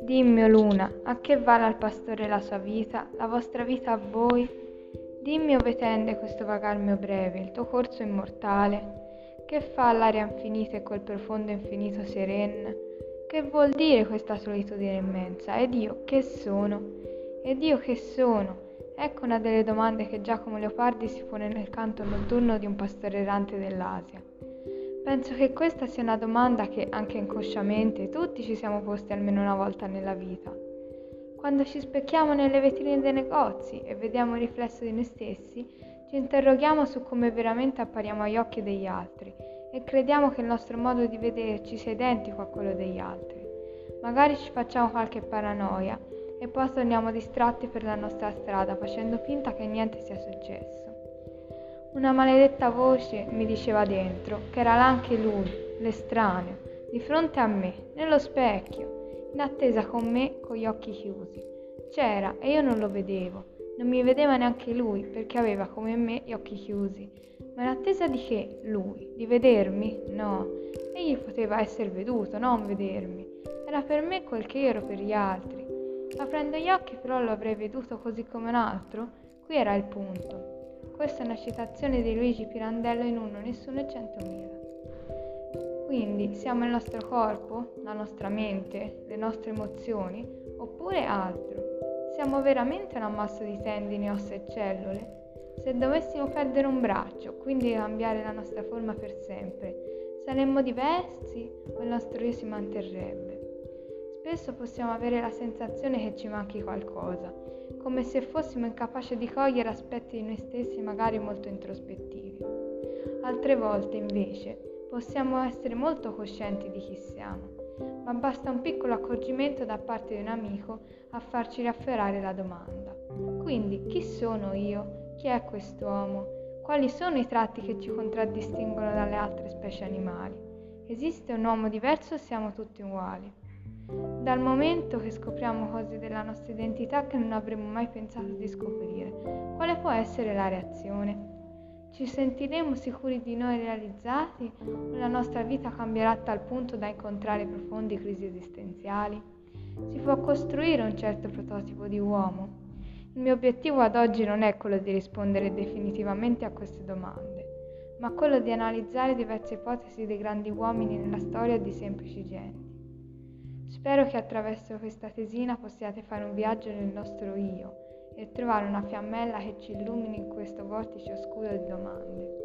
Dimmi, o luna, a che vale al pastore la sua vita, la vostra vita a voi? Dimmi ove tende questo vagar mio breve, il tuo corso immortale? Che fa l'aria infinita e quel profondo infinito seren? Che vuol dire questa solitudine immensa? Ed io che sono? Ed io che sono? Ecco una delle domande che Giacomo Leopardi si pone nel canto notturno di un pastore errante dell'Asia. Penso che questa sia una domanda che, anche inconsciamente, tutti ci siamo posti almeno una volta nella vita. Quando ci specchiamo nelle vetrine dei negozi e vediamo il riflesso di noi stessi, ci interroghiamo su come veramente appariamo agli occhi degli altri e crediamo che il nostro modo di vederci sia identico a quello degli altri. Magari ci facciamo qualche paranoia e poi torniamo distratti per la nostra strada facendo finta che niente sia successo. Una maledetta voce mi diceva dentro che era là anche lui, l'estraneo, di fronte a me, nello specchio, in attesa con me con gli occhi chiusi. C'era e io non lo vedevo, non mi vedeva neanche lui perché aveva come me gli occhi chiusi. Ma in attesa di che? Lui? Di vedermi? No, egli poteva essere veduto, non vedermi. Era per me quel che ero per gli altri. Aprendo gli occhi però lo avrei veduto così come un altro? Qui era il punto. Questa è una citazione di Luigi Pirandello in uno, nessuno e centomila. Quindi siamo il nostro corpo, la nostra mente, le nostre emozioni, oppure altro? Siamo veramente un ammasso di tendini, ossa e cellule? Se dovessimo perdere un braccio, quindi cambiare la nostra forma per sempre, saremmo diversi o il nostro io si manterrebbe? Spesso possiamo avere la sensazione che ci manchi qualcosa, come se fossimo incapaci di cogliere aspetti di noi stessi magari molto introspettivi. Altre volte, invece, possiamo essere molto coscienti di chi siamo, ma basta un piccolo accorgimento da parte di un amico a farci riafferrare la domanda. Quindi, chi sono io? Chi è quest'uomo? Quali sono i tratti che ci contraddistinguono dalle altre specie animali? Esiste un uomo diverso o siamo tutti uguali? Dal momento che scopriamo cose della nostra identità che non avremmo mai pensato di scoprire. Quale può essere la reazione? Ci sentiremo sicuri di noi realizzati o la nostra vita cambierà a tal punto da incontrare profonde crisi esistenziali? Si può costruire un certo prototipo di uomo? Il mio obiettivo ad oggi non è quello di rispondere definitivamente a queste domande, ma quello di analizzare diverse ipotesi dei grandi uomini nella storia di semplici genti. Spero che attraverso questa tesina possiate fare un viaggio nel nostro io e trovare una fiammella che ci illumini in questo vortice oscuro di domande.